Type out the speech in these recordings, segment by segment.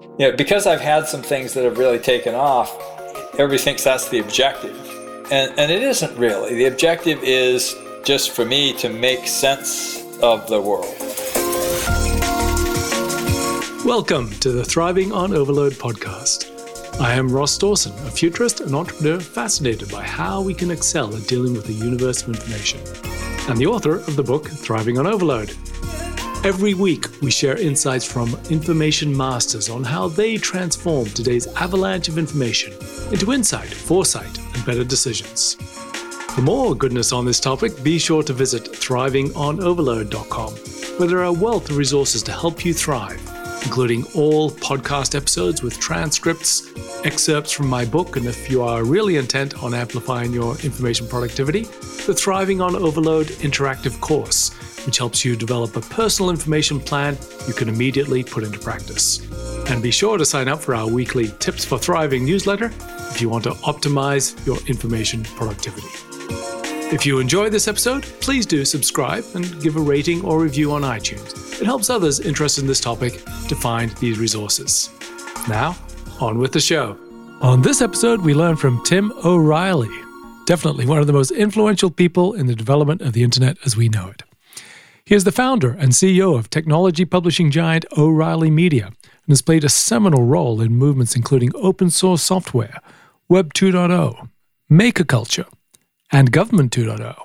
you know, because I've had some things that have really taken off, everybody thinks that's the objective. And, and it isn't really. The objective is just for me to make sense of the world. Welcome to the Thriving on Overload podcast. I am Ross Dawson, a futurist and entrepreneur fascinated by how we can excel at dealing with the universe of information, and the author of the book Thriving on Overload. Every week, we share insights from information masters on how they transform today's avalanche of information into insight, foresight, and better decisions. For more goodness on this topic, be sure to visit thrivingonoverload.com, where there are a wealth of resources to help you thrive, including all podcast episodes with transcripts, excerpts from my book, and if you are really intent on amplifying your information productivity, the Thriving on Overload interactive course which helps you develop a personal information plan you can immediately put into practice. And be sure to sign up for our weekly Tips for Thriving newsletter if you want to optimize your information productivity. If you enjoy this episode, please do subscribe and give a rating or review on iTunes. It helps others interested in this topic to find these resources. Now, on with the show. On this episode, we learn from Tim O'Reilly, definitely one of the most influential people in the development of the internet as we know it. He is the founder and CEO of technology publishing giant O'Reilly Media and has played a seminal role in movements including open source software, Web 2.0, Maker Culture, and Government 2.0,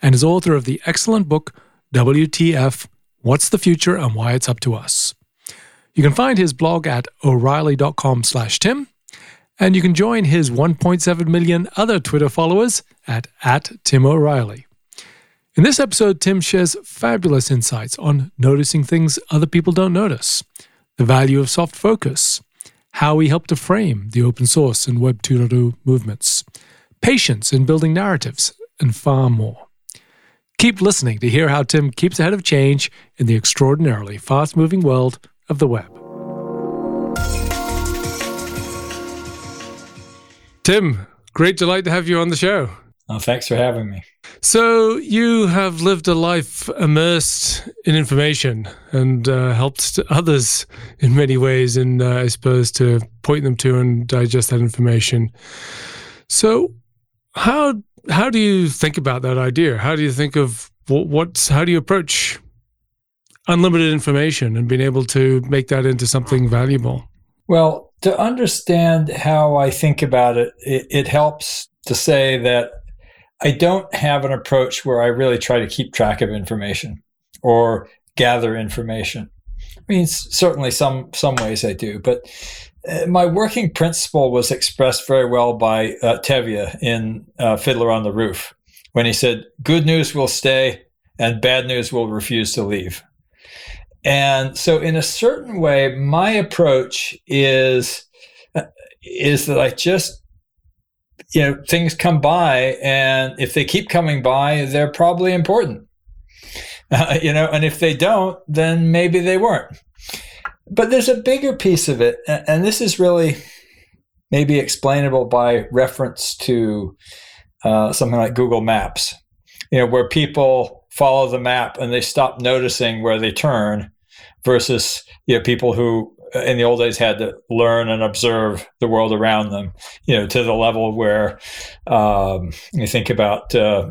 and is author of the excellent book WTF What's the Future and Why It's Up to Us. You can find his blog at o'reilly.com/tim and you can join his 1.7 million other Twitter followers at, at Tim O'Reilly. In this episode, Tim shares fabulous insights on noticing things other people don't notice, the value of soft focus, how we help to frame the open source and Web 2.0 movements, patience in building narratives, and far more. Keep listening to hear how Tim keeps ahead of change in the extraordinarily fast moving world of the web. Tim, great delight to have you on the show. Oh, thanks for having me. So, you have lived a life immersed in information and uh, helped others in many ways, and uh, I suppose to point them to and digest that information. So, how how do you think about that idea? How do you think of what, what's how do you approach unlimited information and being able to make that into something valuable? Well, to understand how I think about it, it, it helps to say that I don't have an approach where I really try to keep track of information or gather information. I mean, certainly some some ways I do, but uh, my working principle was expressed very well by uh, Tevye in uh, Fiddler on the Roof when he said, "Good news will stay, and bad news will refuse to leave." And so, in a certain way, my approach is uh, is that I just you know things come by and if they keep coming by they're probably important. Uh, you know and if they don't then maybe they weren't. But there's a bigger piece of it and this is really maybe explainable by reference to uh, something like google maps. You know where people follow the map and they stop noticing where they turn versus you know people who in the old days had to learn and observe the world around them, you know, to the level where um, you think about, uh,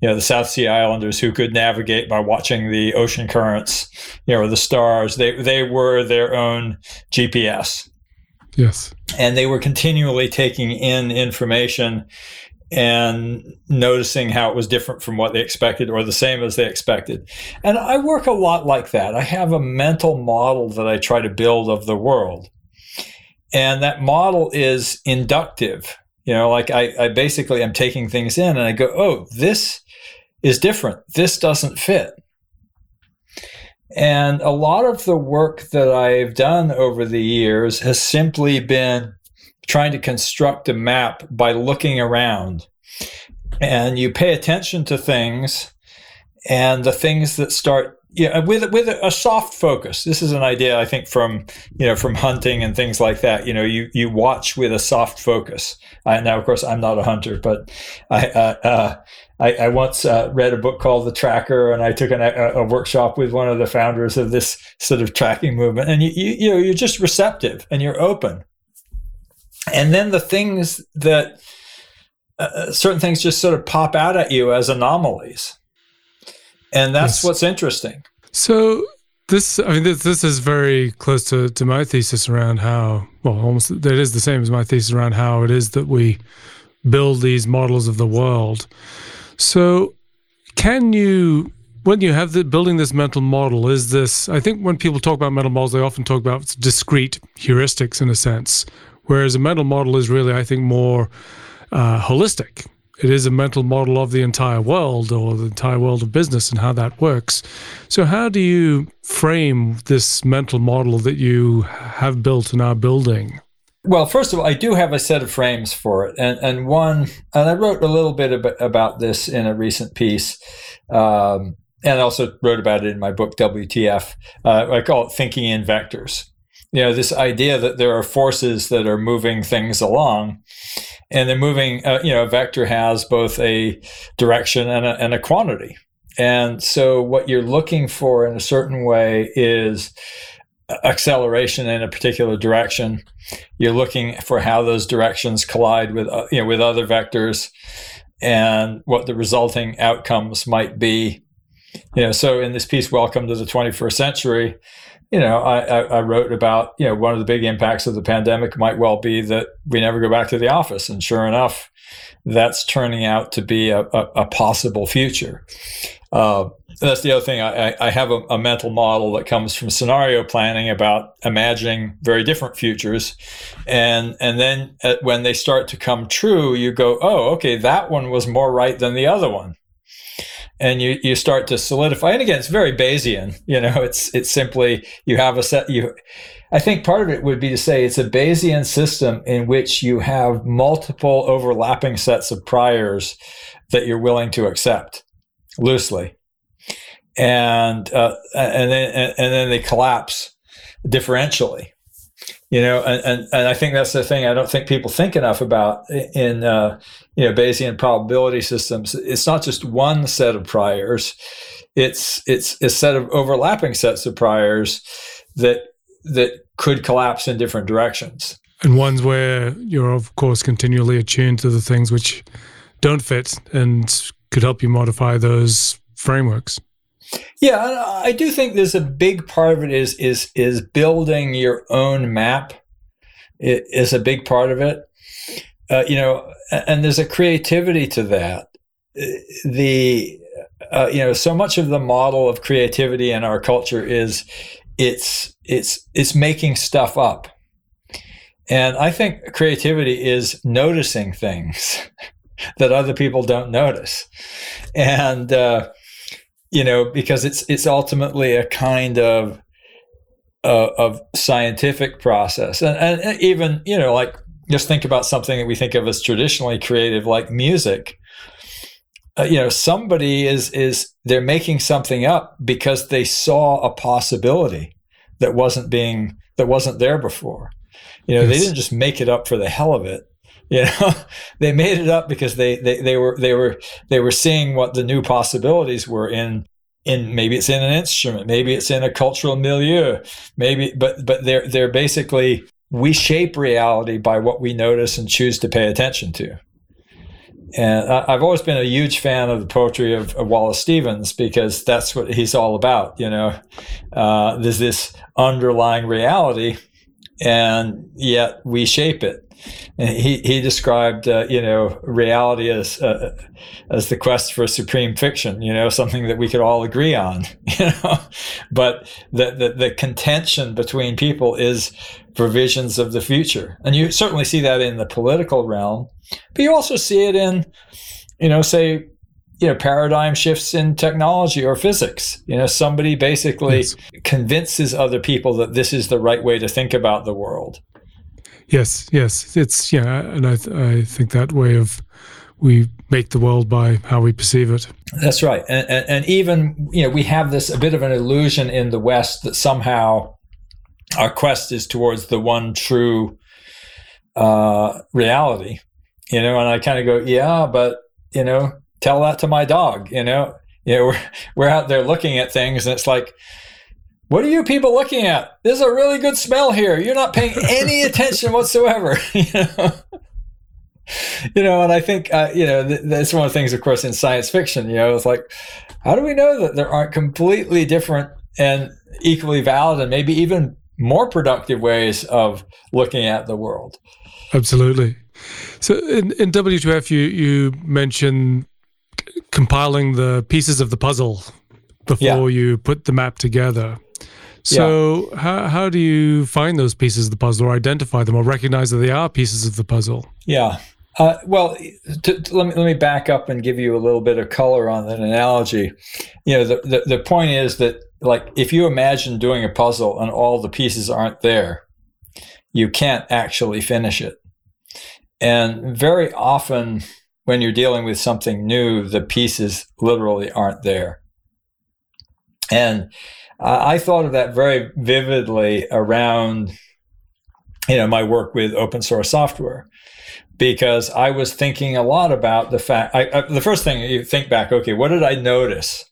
you know, the South Sea Islanders who could navigate by watching the ocean currents, you know, or the stars. They they were their own GPS. Yes. And they were continually taking in information and noticing how it was different from what they expected or the same as they expected. And I work a lot like that. I have a mental model that I try to build of the world. And that model is inductive. You know, like I, I basically am taking things in and I go, oh, this is different. This doesn't fit. And a lot of the work that I've done over the years has simply been trying to construct a map by looking around. And you pay attention to things, and the things that start with with a soft focus. This is an idea I think from you know from hunting and things like that. You know, you you watch with a soft focus. I, now, of course, I'm not a hunter, but I uh, uh, I, I, once uh, read a book called The Tracker, and I took an, a, a, workshop with one of the founders of this sort of tracking movement. And you you, you know you're just receptive and you're open. And then the things that uh, uh, certain things just sort of pop out at you as anomalies and that's yes. what's interesting. So this, I mean, this, this is very close to, to my thesis around how, well, almost it is the same as my thesis around how it is that we build these models of the world. So, can you, when you have the building this mental model, is this? I think when people talk about mental models, they often talk about discrete heuristics in a sense, whereas a mental model is really, I think, more uh, holistic it is a mental model of the entire world or the entire world of business and how that works. So, how do you frame this mental model that you have built and are building? Well, first of all, I do have a set of frames for it, and and one, and I wrote a little bit about this in a recent piece, um, and I also wrote about it in my book WTF. Uh, I call it thinking in vectors. You know, this idea that there are forces that are moving things along, and they're moving. Uh, you know, a vector has both a direction and a, and a quantity, and so what you're looking for in a certain way is acceleration in a particular direction. You're looking for how those directions collide with uh, you know with other vectors, and what the resulting outcomes might be. You know, so in this piece, "Welcome to the 21st Century," you know, I, I, wrote about, you know, one of the big impacts of the pandemic might well be that we never go back to the office. And sure enough, that's turning out to be a, a, a possible future. Uh, that's the other thing. I, I have a, a, mental model that comes from scenario planning about imagining very different futures, and and then at, when they start to come true, you go, oh, okay, that one was more right than the other one and you you start to solidify. And again, it's very Bayesian. You know, it's it's simply you have a set you. I think part of it would be to say it's a Bayesian system in which you have multiple overlapping sets of priors that you're willing to accept loosely, and uh, and then and then they collapse differentially you know and, and, and i think that's the thing i don't think people think enough about in uh, you know bayesian probability systems. It's not just one set of priors. It's it's a set of overlapping sets of priors that that could collapse in different directions. And ones where you're of course continually attuned to the things which don't fit and could help you modify those frameworks yeah, I do think there's a big part of it is is is building your own map. Is a big part of it. Uh, you know, and there's a creativity to that. The uh, you know, so much of the model of creativity in our culture is it's it's it's making stuff up. And I think creativity is noticing things that other people don't notice. And uh, you know, because it's it's ultimately a kind of uh, of scientific process, and, and even you know, like just think about something that we think of as traditionally creative, like music. Uh, you know, somebody is is they're making something up because they saw a possibility that wasn't being that wasn't there before. You know, yes. they didn't just make it up for the hell of it. You know, they made it up because they, they, they were they were they were seeing what the new possibilities were in in maybe it's in an instrument, maybe it's in a cultural milieu, maybe but but they're they're basically we shape reality by what we notice and choose to pay attention to. And I've always been a huge fan of the poetry of, of Wallace Stevens because that's what he's all about. You know, uh, there's this underlying reality, and yet we shape it he he described uh, you know reality as uh, as the quest for supreme fiction you know something that we could all agree on you know. But the, the the contention between people is provisions of the future. And you certainly see that in the political realm but you also see it in you know say you know paradigm shifts in technology or physics. You know somebody basically yes. convinces other people that this is the right way to think about the world Yes, yes, it's yeah, and I th- I think that way of we make the world by how we perceive it. That's right, and, and, and even you know we have this a bit of an illusion in the West that somehow our quest is towards the one true uh, reality, you know. And I kind of go, yeah, but you know, tell that to my dog, you know. You know, we're we're out there looking at things, and it's like what are you people looking at? There's a really good smell here. You're not paying any attention whatsoever. you know? you know, and I think uh, you know th- that's one of the things, of course, in science fiction. You know, it's like, how do we know that there aren't completely different and equally valid, and maybe even more productive ways of looking at the world? Absolutely. So in, in WTF, you you mentioned compiling the pieces of the puzzle before yeah. you put the map together. So yeah. how how do you find those pieces of the puzzle, or identify them, or recognize that they are pieces of the puzzle? Yeah. Uh, well, to, to, let me let me back up and give you a little bit of color on that analogy. You know, the, the the point is that like if you imagine doing a puzzle and all the pieces aren't there, you can't actually finish it. And very often, when you're dealing with something new, the pieces literally aren't there. And I thought of that very vividly around, you know, my work with open source software, because I was thinking a lot about the fact. I, I, the first thing you think back, okay, what did I notice?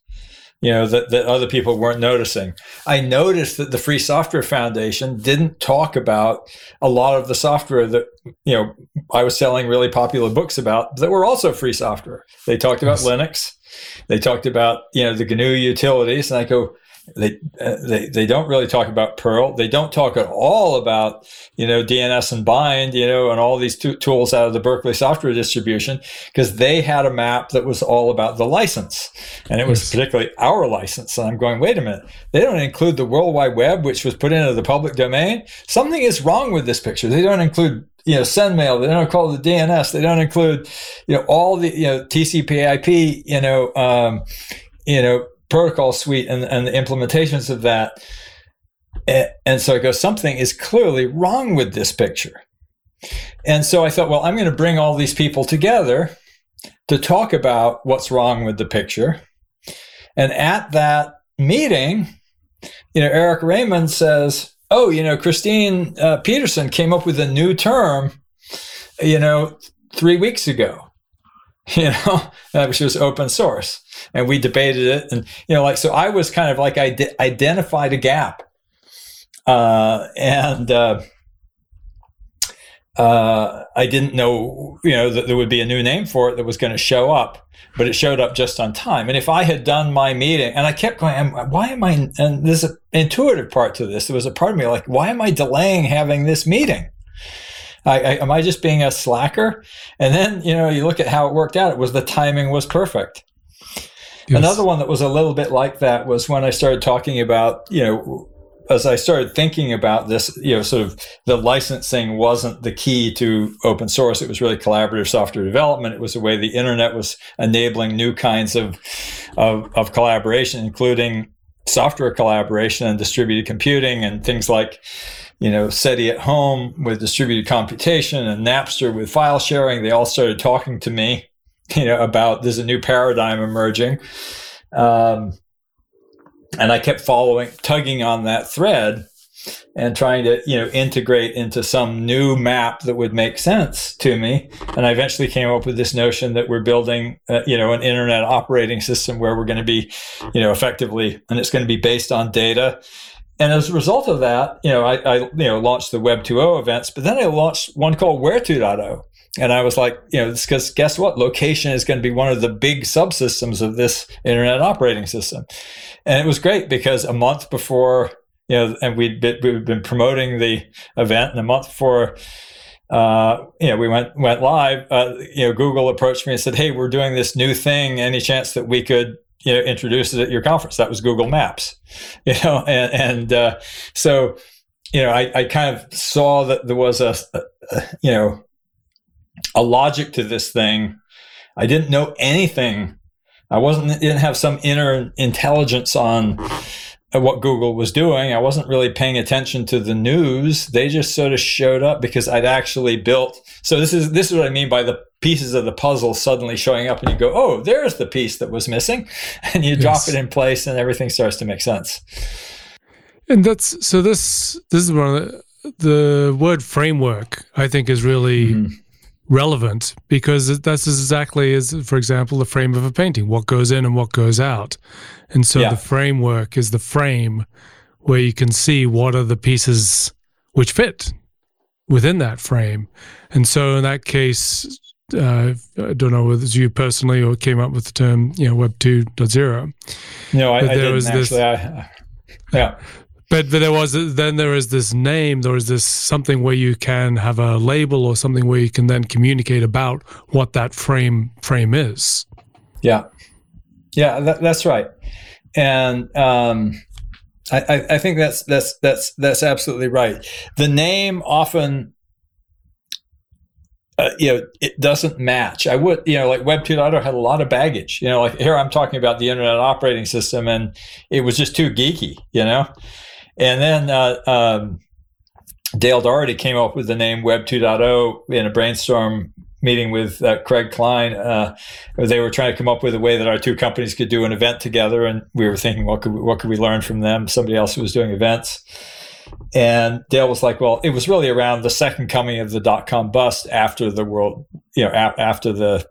You know that, that other people weren't noticing. I noticed that the Free Software Foundation didn't talk about a lot of the software that you know I was selling really popular books about that were also free software. They talked about yes. Linux. They talked about you know the GNU utilities, and I go, they, uh, they they don't really talk about Perl. They don't talk at all about you know DNS and bind, you know, and all these t- tools out of the Berkeley software distribution because they had a map that was all about the license, and it was particularly our license. And I'm going, wait a minute, they don't include the World Wide Web, which was put into the public domain. Something is wrong with this picture. They don't include you know sendmail they don't call the dns they don't include you know all the you know tcp/ip you know um, you know protocol suite and, and the implementations of that. And so I go, something is clearly wrong with this picture. And so I thought, well, I'm going to bring all these people together to talk about what's wrong with the picture. And at that meeting, you know, Eric Raymond says, oh, you know, Christine uh, Peterson came up with a new term, you know, three weeks ago, you know, which was open source and we debated it and you know like so i was kind of like i identified a gap uh, and uh, uh, I didn't know, you know, that there would be a new name for it that was going to show up, but it showed up just on time. And if I had done my meeting, and I kept going, why am I? And there's an intuitive part to this. There was a part of me like, why am I delaying having this meeting? I, I, am I just being a slacker? And then, you know, you look at how it worked out. It was the timing was perfect. Yes. Another one that was a little bit like that was when I started talking about, you know, as I started thinking about this, you know, sort of the licensing wasn't the key to open source. It was really collaborative software development. It was the way the internet was enabling new kinds of, of, of collaboration, including software collaboration and distributed computing and things like, you know, SETI at home with distributed computation and Napster with file sharing. They all started talking to me you know, about there's a new paradigm emerging. Um, and I kept following, tugging on that thread and trying to, you know, integrate into some new map that would make sense to me. And I eventually came up with this notion that we're building, uh, you know, an internet operating system where we're going to be, you know, effectively, and it's going to be based on data. And as a result of that, you know, I, I you know launched the Web 2.0 events, but then I launched one called Where 2.0, and I was like, you know, because guess what? Location is going to be one of the big subsystems of this internet operating system. And it was great because a month before, you know, and we'd been, we'd been promoting the event, and a month before, uh, you know, we went went live. Uh, you know, Google approached me and said, "Hey, we're doing this new thing. Any chance that we could, you know, introduce it at your conference?" That was Google Maps, you know, and and uh, so, you know, I, I kind of saw that there was a, a you know a logic to this thing. I didn't know anything. I wasn't didn't have some inner intelligence on what Google was doing. I wasn't really paying attention to the news. They just sort of showed up because I'd actually built. So this is this is what I mean by the pieces of the puzzle suddenly showing up and you go, oh, there's the piece that was missing. And you yes. drop it in place and everything starts to make sense. And that's so this this is one of the, the word framework I think is really mm-hmm. Relevant because that's exactly as for example the frame of a painting, what goes in and what goes out. And so yeah. the framework is the frame where you can see what are the pieces which fit within that frame. And so in that case, uh, I don't know whether it's you personally or came up with the term, you know, Web 2.0. No, I, I didn't was actually. I, yeah. But, but there was then there is this name there is this something where you can have a label or something where you can then communicate about what that frame frame is yeah yeah that, that's right and um, I, I think that's that's that's that's absolutely right. The name often uh, you know, it doesn't match. I would, you know, like Web 2.0 had a lot of baggage. You know, like here I'm talking about the Internet operating system, and it was just too geeky, you know. And then uh, um, Dale Dougherty came up with the name Web 2.0 in a brainstorm meeting with uh, Craig Cline, uh, they were trying to come up with a way that our two companies could do an event together, and we were thinking, what could we, what could we learn from them? Somebody else who was doing events, and Dale was like, well, it was really around the second coming of the dot com bust after the world, you know, a- after the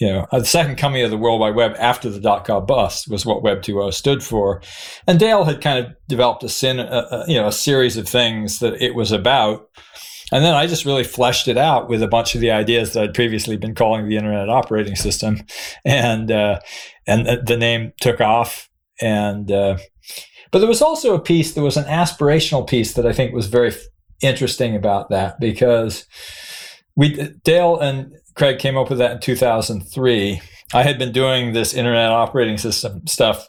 you know, the second coming of the World Wide Web after the dot com bust was what Web 2.0 stood for, and Dale had kind of developed a, sin, a, a, you know, a series of things that it was about. And then I just really fleshed it out with a bunch of the ideas that I'd previously been calling the Internet Operating System, and uh, and the name took off. And uh, but there was also a piece, there was an aspirational piece that I think was very interesting about that because we Dale and Craig came up with that in 2003. I had been doing this Internet Operating System stuff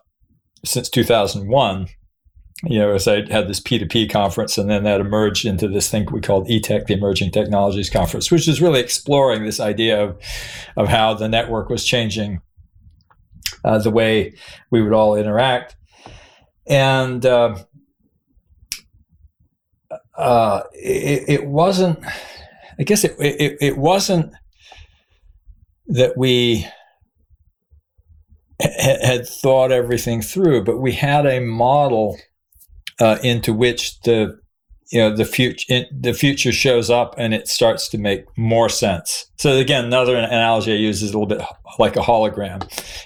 since 2001 you know, as I had this P2P conference, and then that emerged into this thing we called eTech, the Emerging Technologies Conference, which is really exploring this idea of, of how the network was changing uh, the way we would all interact. And uh, uh, it, it, wasn't, I guess it, it, it wasn't that we had thought everything through, but we had a model uh, into which the you know the future the future shows up and it starts to make more sense. So again another analogy i use is a little bit like a hologram.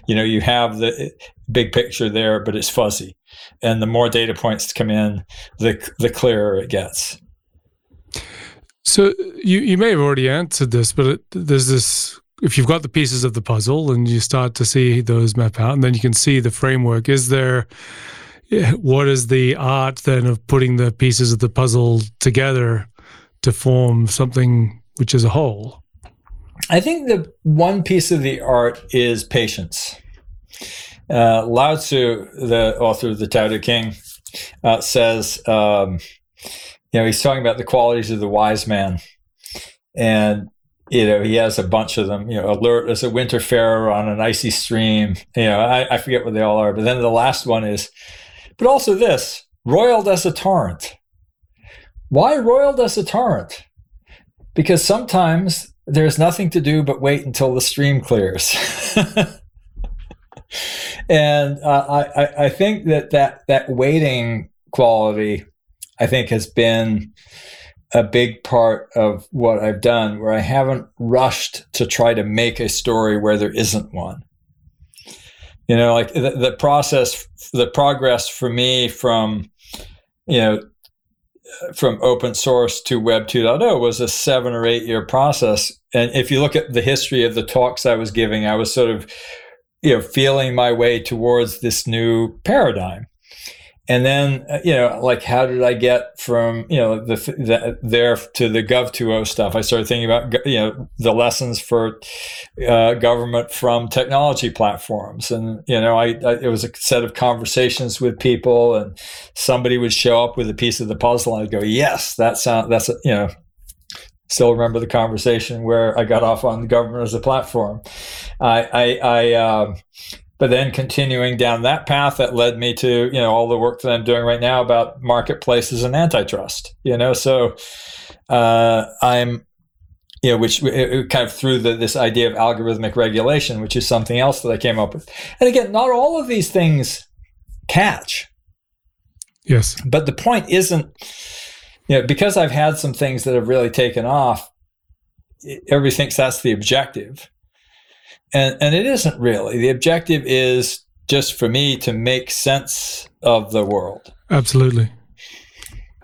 You know you have the big picture there but it's fuzzy. And the more data points come in the the clearer it gets. So you you may have already answered this but it, there's this if you've got the pieces of the puzzle and you start to see those map out and then you can see the framework is there what is the art then of putting the pieces of the puzzle together to form something which is a whole? I think the one piece of the art is patience. Uh, Lao Tzu, the author of the Tao Te Ching, uh, says, um, you know, he's talking about the qualities of the wise man. And, you know, he has a bunch of them, you know, alert as a winter farer on an icy stream. You know, I, I forget what they all are. But then the last one is, but also this roiled as a torrent. Why roiled as a torrent? Because sometimes there's nothing to do but wait until the stream clears. and uh, I, I think that, that that waiting quality, I think, has been a big part of what I've done, where I haven't rushed to try to make a story where there isn't one. You know like the, the process the progress for me from you know from open source to web 2.0 was a seven or eight year process. And if you look at the history of the talks i was giving i was sort of you know feeling my way towards this new paradigm and then uh, you know like how did i get from you know the, the there to the gov 2.0 stuff? I started thinking about you know the lessons for uh, government from technology platforms. And you know I, I, it was a set of conversations with people and somebody would show up with a piece of the puzzle and i'd go yes that sound that's a, you know still remember the conversation where i got off on the government as a platform. I i, I uh, but then continuing down that path that led me to you know all the work that i'm doing right now about marketplaces and antitrust you know so uh, i'm you know, which it, it kind of through the, this idea of algorithmic regulation, which is something else that I came up with. And again, not all of these things catch. Yes. But the point isn't, you know, because I've had some things that have really taken off, everybody thinks that's the objective. And, and it isn't really. The objective is just for me to make sense of the world. Absolutely.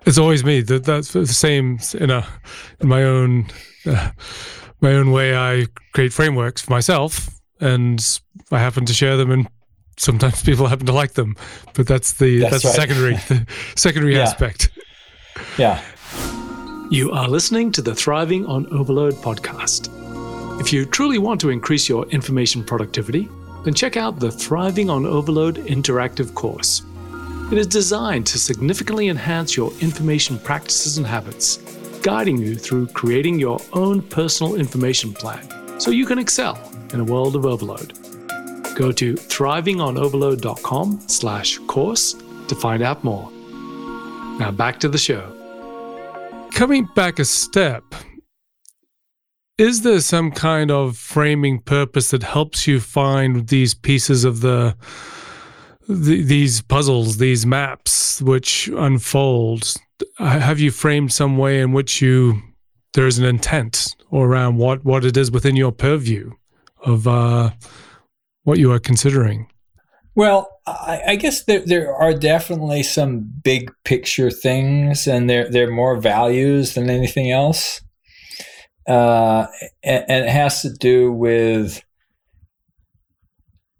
It's always me. That that's the same in a in my own uh, my own way. I create frameworks for myself, and I happen to share them, and sometimes people happen to like them. But that's the that's, that's right. secondary the secondary yeah. aspect. Yeah. You are listening to the Thriving on Overload podcast. If you truly want to increase your information productivity, then check out the Thriving on Overload interactive course. It is designed to significantly enhance your information practices and habits, guiding you through creating your own personal information plan so you can excel in a world of overload. Go to thrivingonoverload.com slash course to find out more. Now back to the show. Coming back a step, is there some kind of framing purpose that helps you find these pieces of the these puzzles, these maps, which unfold, have you framed some way in which you there is an intent around what what it is within your purview of uh, what you are considering? Well, I, I, guess there, there are definitely some big picture things, and they're they're more values than anything else, uh, and, and it has to do with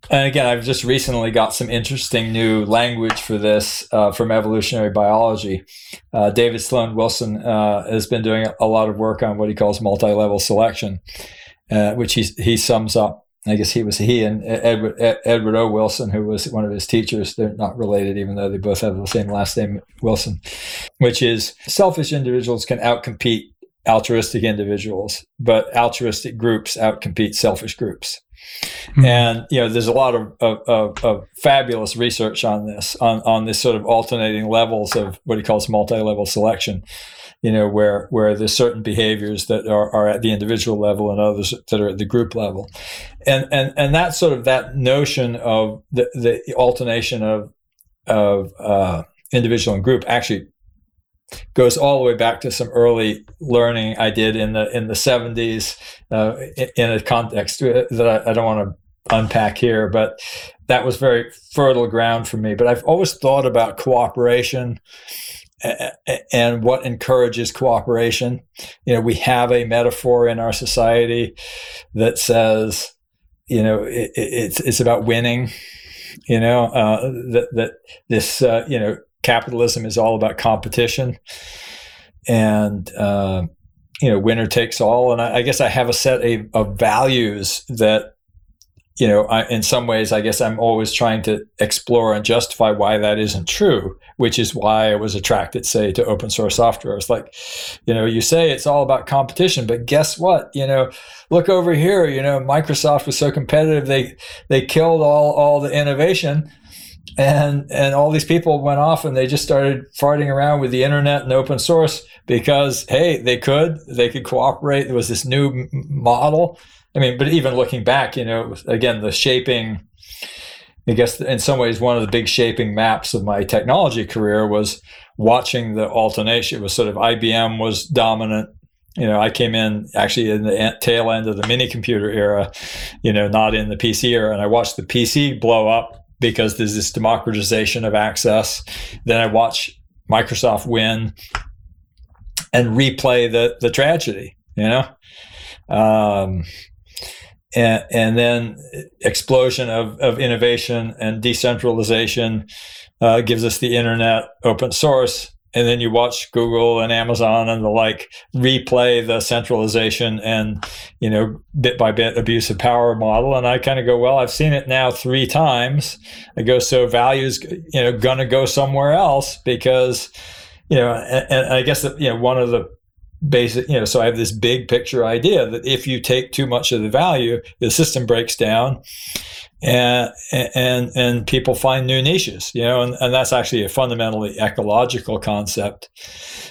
and again, I've just recently got some interesting new language for this uh, from evolutionary biology. Uh, David Sloan Wilson uh, has been doing a lot of work on what he calls multi-level selection, uh, which he he sums up. I guess he was he and Edward Edward O. Wilson, who was one of his teachers. They're not related, even though they both have the same last name, Wilson. Which is selfish individuals can outcompete altruistic individuals, but altruistic groups outcompete selfish groups. Mm-hmm. And you know, there's a lot of, of, of, fabulous research on this, on, on this sort of alternating levels of what he calls multi-level selection. You know, where where there's certain behaviors that are, are at the individual level and others that are at the group level, and and and that sort of that notion of the, the alternation of of uh, individual and group actually goes all the way back to some early learning I did in the in the 70s uh, in a context that I, I don't want to unpack here, but that was very fertile ground for me. But I've always thought about cooperation and what encourages cooperation. You know, we have a metaphor in our society that says, you know, it, it's it's about winning. You know, uh, that that this uh, you know capitalism is all about competition. And uh, you know winner takes all. And I, I, guess i have a set of, of values that you know I, in some ways i guess i'm always trying to explore and justify why that isn't true which is why i was attracted say to open source software. It's like you know you say it's all about competition but guess what? You know look over here you know microsoft was so competitive they they killed all all the innovation and and all these people went off and they just started farting around with the internet and open source because hey they could they could cooperate. There was this new model. I mean but even looking back you know again the shaping i guess in some ways one of the big shaping maps of my technology career was watching the alternation. It was sort of ibm was dominant. You know, I came in actually in the tail end of the mini computer era, you know, not in the PC era, and I watched the PC blow up because there's this democratization of access. Then I watch Microsoft win and replay the the tragedy, you know. Um, and, and then explosion of, of innovation and decentralization uh, gives us the internet open source and then you watch Google and Amazon and the like replay the centralization and you know bit by bit abuse of power model. And I kind of go well I've seen it now 3 times. I go so values you know to go somewhere else because you know and, and I guess that you know one of the basic you know so I have this big picture idea that if you take too much of the value the system breaks down and and and people find new niches you know and, and that's actually a fundamentally ecological concept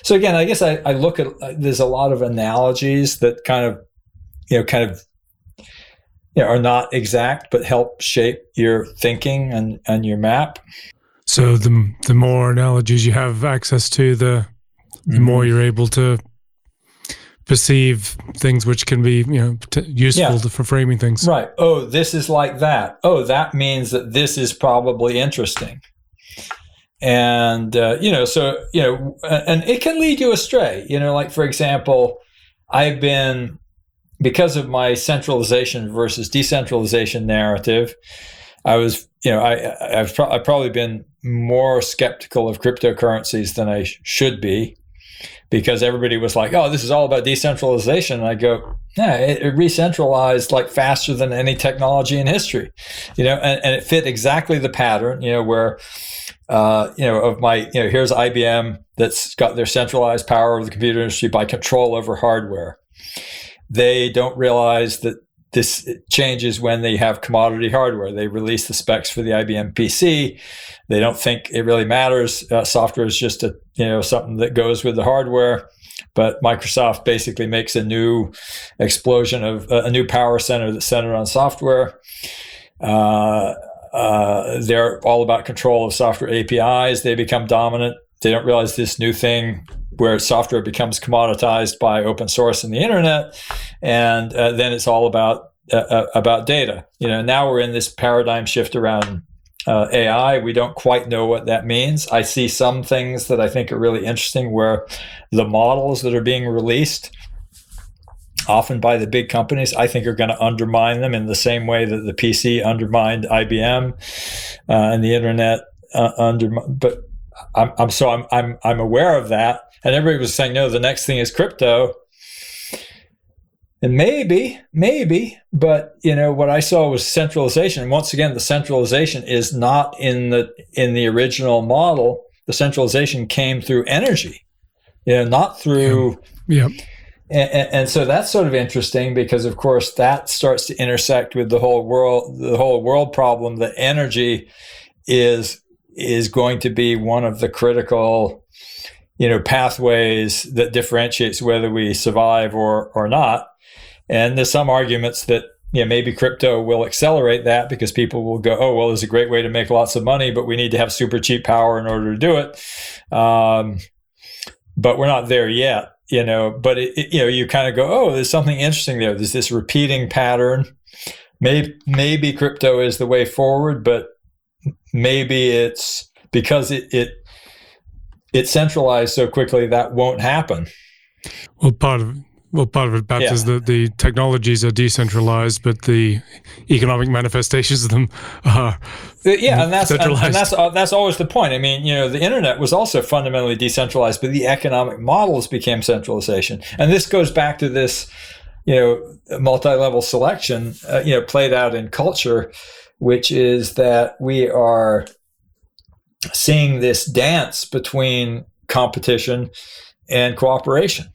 so again i guess I, I look at there's a lot of analogies that kind of you know kind of you know, are not exact but help shape your thinking and and your map so the the more analogies you have access to the the mm-hmm. more you're able to perceive things which can be you know t- useful yeah. to, for framing things. Right. Oh this is like that. Oh that means that this is probably interesting. And uh, you know so you know and it can lead you astray. You know like for example i've been because of my centralization versus decentralization narrative i was you know i i've, pro- I've probably been more skeptical of cryptocurrencies than i sh- should be because everybody was like, "Oh, this is all about decentralization." And I go, "Yeah, it, it re-centralized like faster than any technology in history," you know, and, and it fit exactly the pattern, you know, where. Uh, you know, of my, you know, here's IBM that's got their centralized power of the computer industry by control over hardware. They don't realize that this changes when they have commodity hardware. They release the specs for the IBM PC. They don't think it really matters. Uh, software is just a you know something that goes with the hardware. But Microsoft basically makes a new explosion of uh, a new power center that's centered on software. Uh, uh, they're all about control of software APIs. They become dominant. They don't realize this new thing where software becomes commoditized by open source and the internet, and uh, then it's all about uh, uh about data. You know, now we're in this paradigm shift around uh, AI. We don't quite know what that means. I see some things that I think are really interesting where the models that are being released, often by the big companies, I think are going to undermine them in the same way that the PC undermined IBM uh, and the internet uh, under. But I'm, I'm so I'm, I'm I'm aware of that, and everybody was saying no. The next thing is crypto and maybe, maybe, but you know what I saw was centralization. And once again, the centralization is not in the in the original model. The centralization came through energy, you know, not through. Yeah. And, and, so that's sort of interesting because, of course, that starts to intersect with the whole world, the whole world problem that energy is is going to be one of the critical, you know, pathways that differentiates whether we survive or or not. And there's some arguments that yeah, maybe crypto will accelerate that because people will go, oh, well, there's a great way to make lots of money, but we need to have super cheap power in order to do it. Um, but we're not there yet, you know. But it, it, you know, you kind of go, oh, there's something interesting there. There's this repeating pattern. Maybe maybe crypto is the way forward, but maybe it's because it it it centralized so quickly that won't happen. Well, part of well, part of it, perhaps, yeah. is that the technologies are decentralized, but the economic manifestations of them are yeah, and that's and, and, that's uh, that's always the point. I mean, you know, the internet was also fundamentally decentralized, but the economic models became centralization, and this goes back to this, you know, multi-level selection, uh, you know, played out in culture, which is that we are seeing this dance between competition and cooperation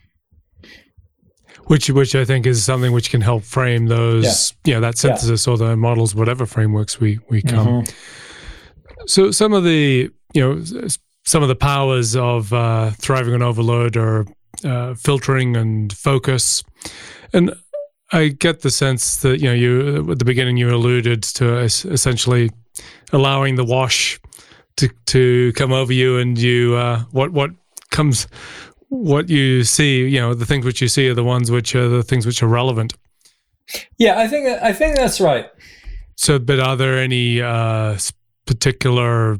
which which I think is something which can help frame those yeah. you know that synthesis yeah. or the models whatever frameworks we we come. Mm-hmm. So some of the you know some of the powers of uh, thriving on overload are uh, filtering and focus, and I get the sense that you know you at the beginning you alluded to essentially allowing the wash to to come over you and you uh, what what comes what you see, you know, the things which you see are the ones which are the things which are relevant. Yeah, I think I think that's right. So, but are there any uh, particular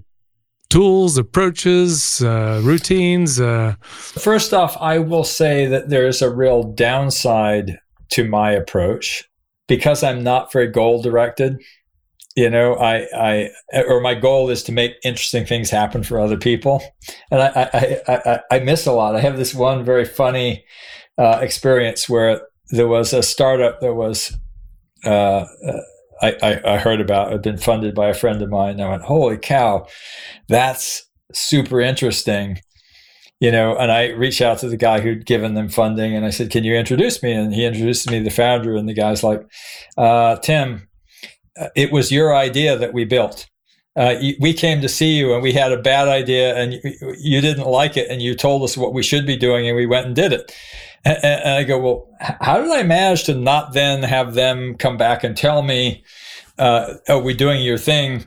tools, approaches, uh, routines? Uh... First off, I will say that there is a real downside to my approach. Because I'm not very goal directed you know i i or my goal is to make interesting things happen for other people. And i i i, I miss a lot. I have this one very funny uh, experience where there was a startup that was uh, uh I, I, heard about. Had been funded by a friend of mine. And i went holy cow that's super interesting you know and i reached out to the guy who'd given them funding and i said can you introduce me and he introduced me to the founder and the guy's like uh, tim it was your idea that we built. Uh, we came to see you and we had a bad idea and you, you, didn't like it and you told us what we should be doing and we went and did it. And, and I go, well, how did I manage to not then have them come back and tell me, uh, oh, we're doing your thing?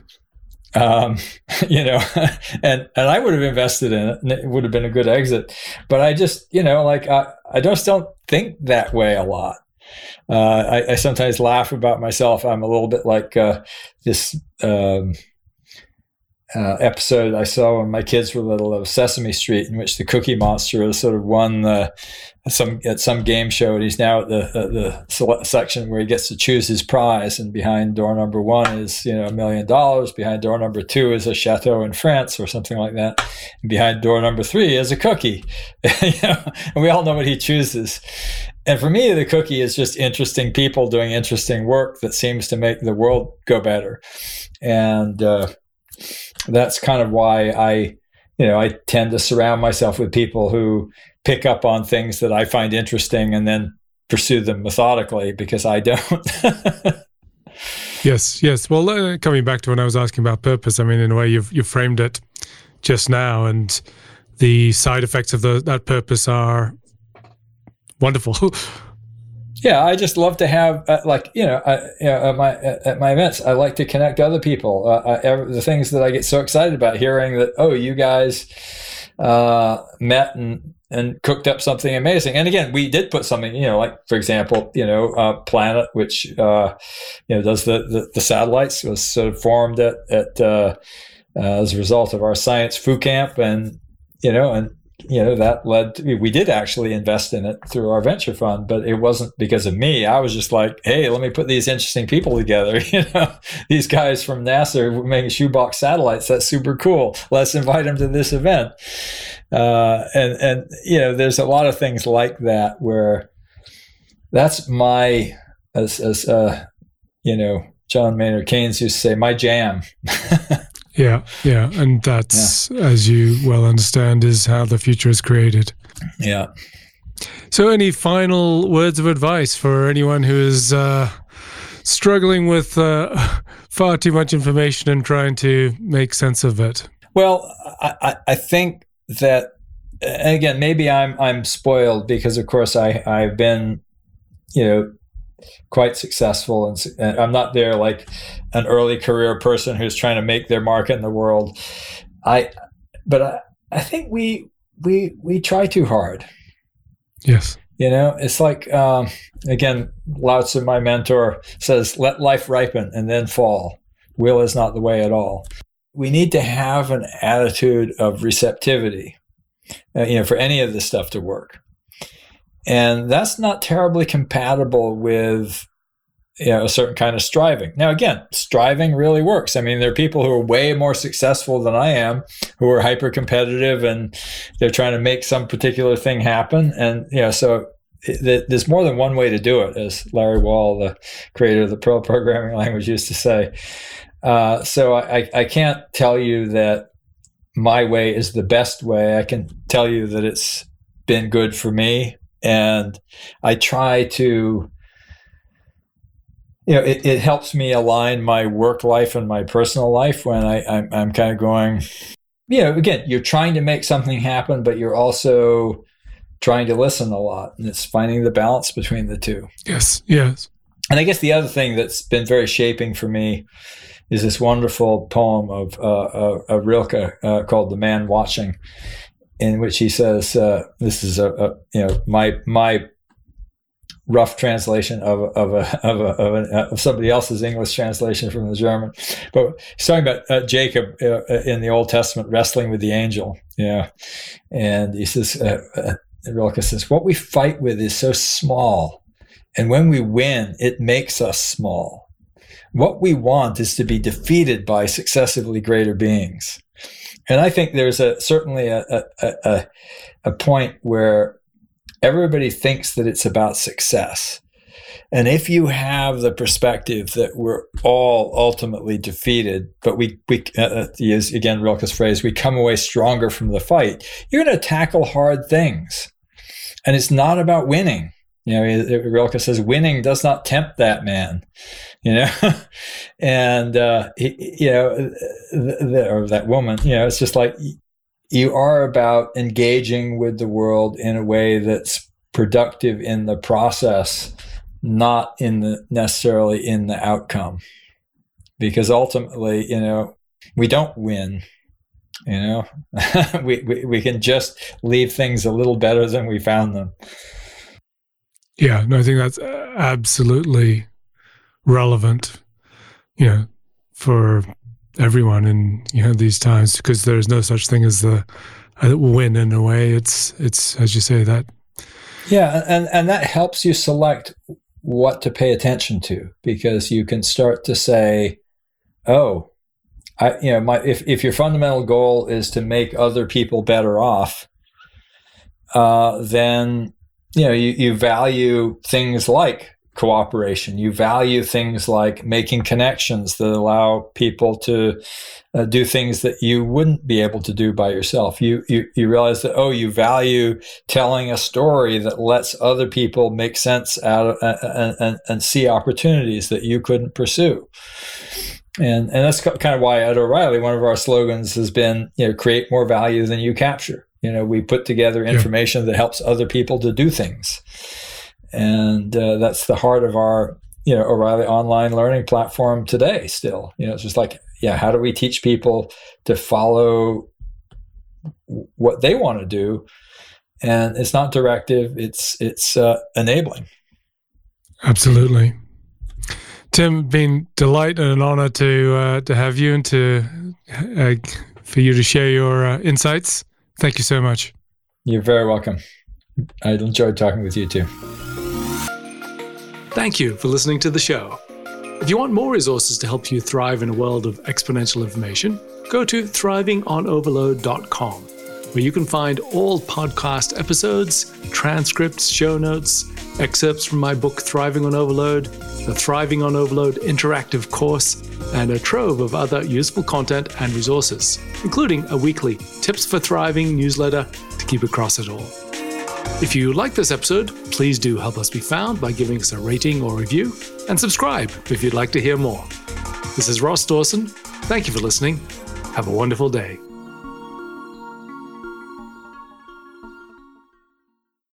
Um, you know, and, and I would have invested in it and it would have been a good exit. But I just, you know, like I, I just don't think that way a lot. Uh, I, I, sometimes laugh about myself. I'm a little bit like uh, this um, uh, episode I saw when my kids were little of Sesame Street, in which the Cookie Monster has sort of won the some at some game show, and he's now at the the section where he gets to choose his prize. And behind door number one is you know a million dollars. Behind door number two is a chateau in France or something like that. And behind door number three is a cookie. you know, and we all know what he chooses. And for me, the cookie is just interesting people doing interesting work that seems to make the world go better. And uh, that's kind of why I, you know, I tend to surround myself with people who pick up on things that I find interesting and then pursue them methodically because I don't. yes, yes. Well, uh, coming back to when I was asking about purpose, I mean, in a way, you've you framed it just now, and the side effects of the, that purpose are wonderful. yeah, I just love to have uh, like you know, you know, at my at my events, I like to connect other people. Uh, I, the things that I get so excited about hearing that oh, you guys uh, met and and cooked up something amazing. And again, we did put something, you know, like for example, you know, uh, Planet, which uh, you know does the, the, the satellites, was sort of formed at at uh, uh as a result of our science foo camp, and you know, and you know that led to, we did actually invest in it through our venture fund but it wasn't because of me. I was just like hey let me put these interesting people together. You know these guys from nasa making shoebox satellites that's super cool. Let's invite them to this event. Uh, and and you know there's a lot of things like that where that's my as as uh, you know john maynard keynes used to say my jam Yeah, yeah, and that's yeah. as you well understand is how the future is created. Yeah. So, any final words of advice for anyone who is uh, struggling with uh, far too much information and trying to make sense of it? Well, I, I think that again, maybe I'm I'm spoiled because, of course, I I've been, you know, quite successful. And, and, i'm not there like an early career person who's trying to make their mark in the world. I but i, I think we we we try too hard. Yes. You know it's like um, again lao tzu my mentor says let life ripen and then fall. Will is not the way at all. We need to have an attitude of receptivity uh, you know for any of this stuff to work and that's not terribly compatible with you know, a certain kind of striving. Now, again, striving really works. I mean, there are people who are way more successful than I am, who are hyper competitive, and they're trying to make some particular thing happen. And you know, so it, there's more than one way to do it, as Larry Wall, the creator of the Perl programming language, used to say. Uh, so I, I can't tell you that my way is the best way. I can tell you that it's been good for me and I try to you know, it, it helps me align my work life and my personal life when I, I'm, I'm kind of going, you know, again, you're trying to make something happen, but you're also trying to listen a lot. And it's finding the balance between the two. Yes, yes. And I guess the other thing that's been very shaping for me is this wonderful poem of, uh, uh of Rilke uh, called "The Man Watching," in which he says, uh, "This is a, a, you know my my rough translation of of a, of, a, of, of, somebody else's English translation from the German, but he's talking about uh, Jacob uh, uh, in the Old Testament wrestling with the angel, yeah, and he says, uh, uh, Rilke says, what we fight with is so small, and when we win, it makes us small. What we want is to be defeated by successively greater beings. And I think there's a certainly a, a, a, a point where everybody thinks that it's about success. And if you have the perspective that we're all ultimately defeated, but we, we uh, uh use again Rilke's phrase, we come away stronger from the fight, you're going to tackle hard things. And it's not about winning. You know, Rilke says, winning does not tempt that man, you know, and, uh, you know, the, or that woman, you know, it's just like you are about engaging with the world in a way that's productive in the process, not in the necessarily in the outcome. Because ultimately, you know, we don't win. You know, we, we, we can just leave things a little better than we found them. Yeah, no, I think that's absolutely relevant, you know, for everyone in you know these times because there's no such thing as the win in a way. It's it's as you say that. Yeah, and and that helps you select what to pay attention to because you can start to say, oh, I you know my if if your fundamental goal is to make other people better off, uh, then you know you, you value things like cooperation. You value things like making connections that allow people to uh, do things that you wouldn't be able to do by yourself. You, you you realize that oh, you value telling a story that lets other people make sense out of, uh, and, and see opportunities that you couldn't pursue. And and that's kind of why at O'Reilly, one of our slogans has been you know create more value than you capture. You know, we put together information yeah. that helps other people to do things and uh, that's the heart of our you know O'Reilly online learning platform today. Still, you know, it's just like yeah, how do we teach people to follow what they want to do? And it's not directive; it's it's uh, enabling. Absolutely. Tim, been delight and an honor to uh, to have you and to uh, for you to share your uh, insights. Thank you so much. You're very welcome. I enjoyed talking with you too. Thank you for listening to the show. If you want more resources to help you thrive in a world of exponential information, go to thrivingonoverload.com, where you can find all podcast episodes, transcripts, show notes, excerpts from my book Thriving on Overload, the Thriving on Overload interactive course, and a trove of other useful content and resources, including a weekly Tips for Thriving newsletter to keep across it all. If you like this episode, please do help us be found by giving us a rating or review, and subscribe if you'd like to hear more. This is Ross Dawson. Thank you for listening. Have a wonderful day.